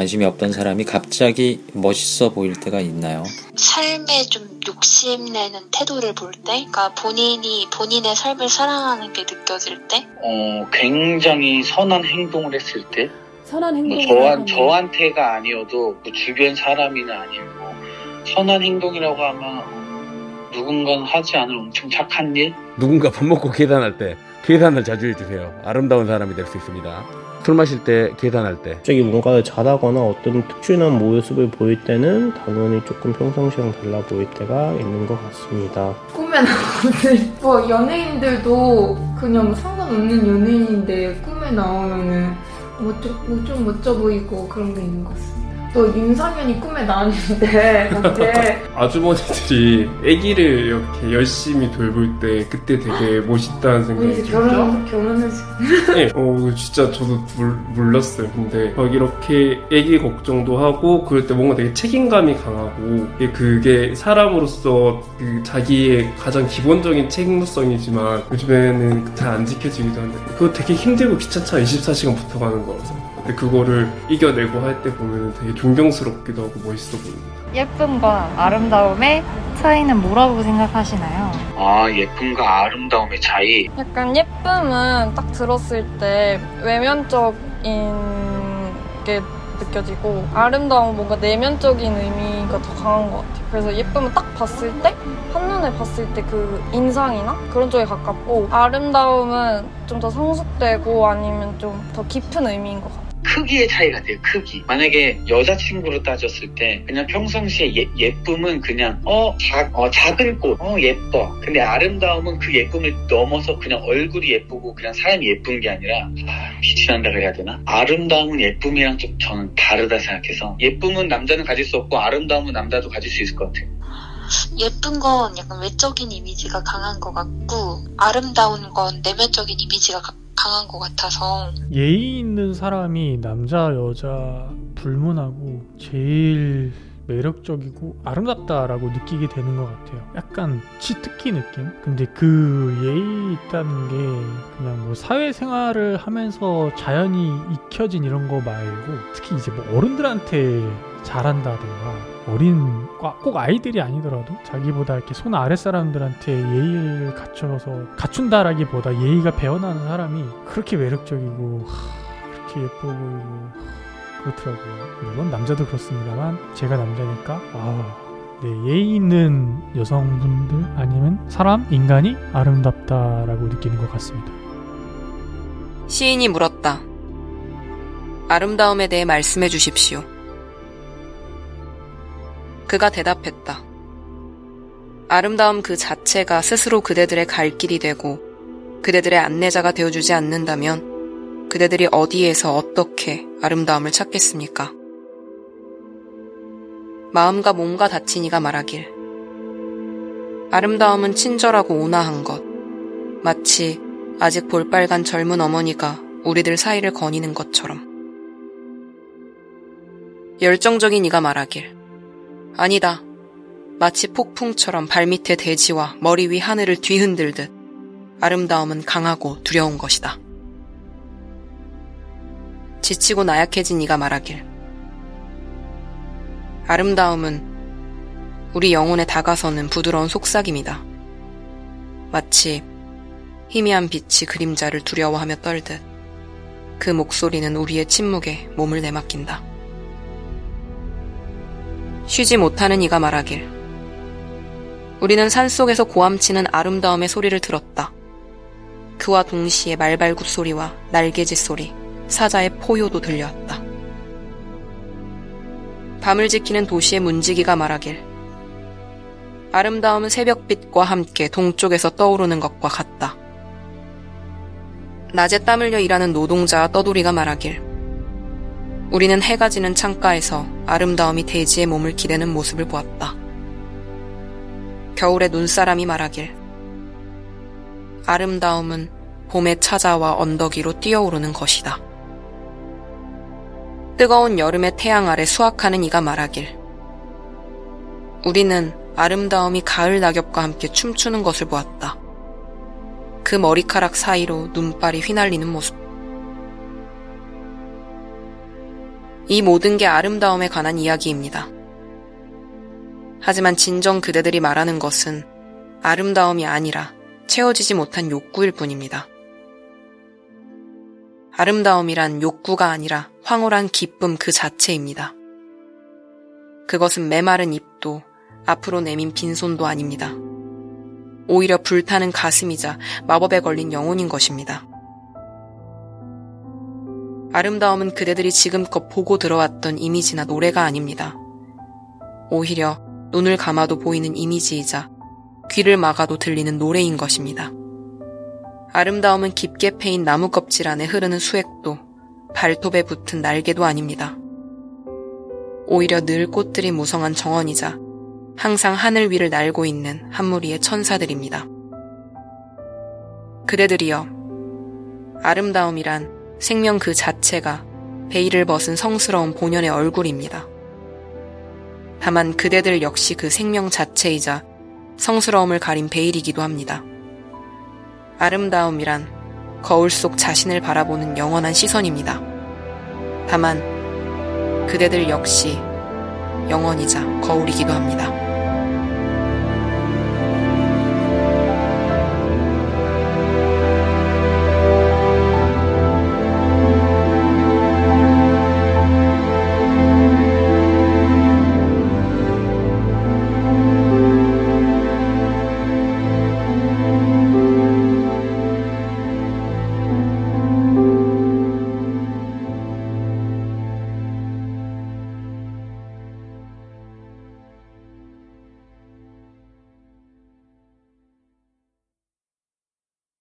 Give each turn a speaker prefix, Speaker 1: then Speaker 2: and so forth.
Speaker 1: 관심이 없던 사람이 갑자기 멋있어 보일 때가 있나요?
Speaker 2: 삶에 좀 욕심내는 태도를 볼 때, 그러니까 본인이 본인의 삶을 사랑하는 게 느껴질 때,
Speaker 3: 어, 굉장히 선한 행동을 했을 때,
Speaker 4: 선한
Speaker 3: 뭐
Speaker 4: 행동을
Speaker 3: 저한, 저한테가 아니어도 뭐 주변 사람이나 아니면 뭐 선한 행동이라고 하면 어, 누군가는 하지 않을 엄청 착한 일?
Speaker 5: 누군가 밥 먹고 계산할 때 계산을 자주 해주세요. 아름다운 사람이 될 수 있습니다. 술 마실 때 계산할 때
Speaker 6: 갑자기 뭔가를 잘하거나 어떤 특출난 모습을 보일 때는 당연히 조금 평상시랑 달라 보일 때가 있는 것 같습니다.
Speaker 7: 꿈에 나오는 뭐 연예인들도 그냥 상관없는 연예인인데 꿈에 나오면은 뭐좀 좀 멋져 보이고 그런 게 있는 것 같습니다. 또 윤상현이 꿈에 나왔는데 그때
Speaker 8: 아주머니들이 아기를 이렇게 열심히 돌볼 때 그때 되게 멋있다는 생각이
Speaker 7: 이제. 결혼 결혼해서.
Speaker 8: 네, 어, 진짜 저도 몰, 몰랐어요. 근데 막 이렇게 아기 걱정도 하고 그럴 때 뭔가 되게 책임감이 강하고 이게 그게 사람으로서 그 자기의 가장 기본적인 책임성이지만 요즘에는 잘 안 지켜지기도 한데 그거 되게 힘들고 귀찮잖아 24시간 붙어가는 거라서 근데 그거를 이겨내고 할 때 보면 되게 존경스럽기도 하고 멋있어 보입니다.
Speaker 9: 예쁨과 아름다움의 차이는 뭐라고 생각하시나요?
Speaker 3: 아, 예쁨과 아름다움의 차이.
Speaker 10: 약간 예쁨은 딱 들었을 때 외면적인 게 느껴지고 아름다움은 뭔가 내면적인 의미가 더 강한 것 같아요. 그래서 예쁨은 딱 봤을 때 한눈에 봤을 때 그 인상이나 그런 쪽에 가깝고 아름다움은 좀 더 성숙되고 아니면 좀 더 깊은 의미인 것 같아요.
Speaker 3: 크기의 차이가 돼요, 크기. 만약에 여자친구로 따졌을 때, 그냥 평상시에 예, 예쁨은 그냥, 어, 작, 어, 작은 꽃, 어, 예뻐. 근데 아름다움은 그 예쁨을 넘어서 그냥 얼굴이 예쁘고 그냥 사람이 예쁜 게 아니라, 아, 빛이 난다 그래야 되나? 아름다움은 예쁨이랑 좀 저는 다르다 생각해서, 예쁨은 남자는 가질 수 없고, 아름다움은 남자도 가질 수 있을 것 같아요.
Speaker 2: 예쁜 건 약간 외적인 이미지가 강한 것 같고, 아름다운 건 내면적인 이미지가 가- 강한 것 같아서,
Speaker 11: 예의 있는 사람이 남자 여자 불문하고 제일 매력적이고 아름답다라고 느끼게 되는 것 같아요. 약간 치트키 느낌? 근데 그 예의 있다는 게 그냥 뭐 사회생활을 하면서 자연히 익혀진 이런 거 말고 특히 이제 뭐 어른들한테 잘한다든가 어린 꼭 아이들이 아니더라도 자기보다 이렇게 손 아래 사람들한테 예의를 갖춰서 갖춘다라기보다 예의가 배어나는 사람이 그렇게 매력적이고 하, 그렇게 예뻐 보이고 그렇더라고요. 물론 남자도 그렇습니다만 제가 남자니까 아, 네, 예의 있는 여성분들 아니면 사람 인간이 아름답다라고 느끼는 것 같습니다.
Speaker 12: 시인이 물었다. 아름다움에 대해 말씀해 주십시오. 그가 대답했다. 아름다움 그 자체가 스스로 그대들의 갈 길이 되고 그대들의 안내자가 되어주지 않는다면 그대들이 어디에서 어떻게 아름다움을 찾겠습니까? 마음과 몸과 다친 이가 말하길. 아름다움은 친절하고 온화한 것. 마치 아직 볼빨간 젊은 어머니가 우리들 사이를 거니는 것처럼. 열정적인 이가 말하길. 아니다. 마치 폭풍처럼 발밑에 대지와 머리 위 하늘을 뒤흔들듯 아름다움은 강하고 두려운 것이다. 지치고 나약해진 이가 말하길. 아름다움은 우리 영혼에 다가서는 부드러운 속삭임이다. 마치 희미한 빛이 그림자를 두려워하며 떨듯 그 목소리는 우리의 침묵에 몸을 내맡긴다. 쉬지 못하는 이가 말하길. 우리는 산속에서 고함치는 아름다움의 소리를 들었다. 그와 동시에 말발굽 소리와 날개짓 소리, 사자의 포효도 들려왔다. 밤을 지키는 도시의 문지기가 말하길. 아름다움은 새벽빛과 함께 동쪽에서 떠오르는 것과 같다. 낮에 땀 흘려 일하는 노동자와 떠돌이가 말하길. 우리는 해가 지는 창가에서 아름다움이 대지의 몸을 기대는 모습을 보았다. 겨울에 눈사람이 말하길. 아름다움은 봄에 찾아와 언덕 위로 뛰어오르는 것이다. 뜨거운 여름의 태양 아래 수확하는 이가 말하길. 우리는 아름다움이 가을 낙엽과 함께 춤추는 것을 보았다. 그 머리카락 사이로 눈발이 휘날리는 모습. 이 모든 게 아름다움에 관한 이야기입니다. 하지만 진정 그대들이 말하는 것은 아름다움이 아니라 채워지지 못한 욕구일 뿐입니다. 아름다움이란 욕구가 아니라 황홀한 기쁨 그 자체입니다. 그것은 메마른 입도 앞으로 내민 빈손도 아닙니다. 오히려 불타는 가슴이자 마법에 걸린 영혼인 것입니다. 아름다움은 그대들이 지금껏 보고 들어왔던 이미지나 노래가 아닙니다. 오히려 눈을 감아도 보이는 이미지이자 귀를 막아도 들리는 노래인 것입니다. 아름다움은 깊게 패인 나무 껍질 안에 흐르는 수액도 발톱에 붙은 날개도 아닙니다. 오히려 늘 꽃들이 무성한 정원이자 항상 하늘 위를 날고 있는 한 무리의 천사들입니다. 그대들이여, 아름다움이란 생명 그 자체가 베일을 벗은 성스러운 본연의 얼굴입니다. 다만 그대들 역시 그 생명 자체이자 성스러움을 가린 베일이기도 합니다. 아름다움이란 거울 속 자신을 바라보는 영원한 시선입니다. 다만 그대들 역시 영원이자 거울이기도 합니다.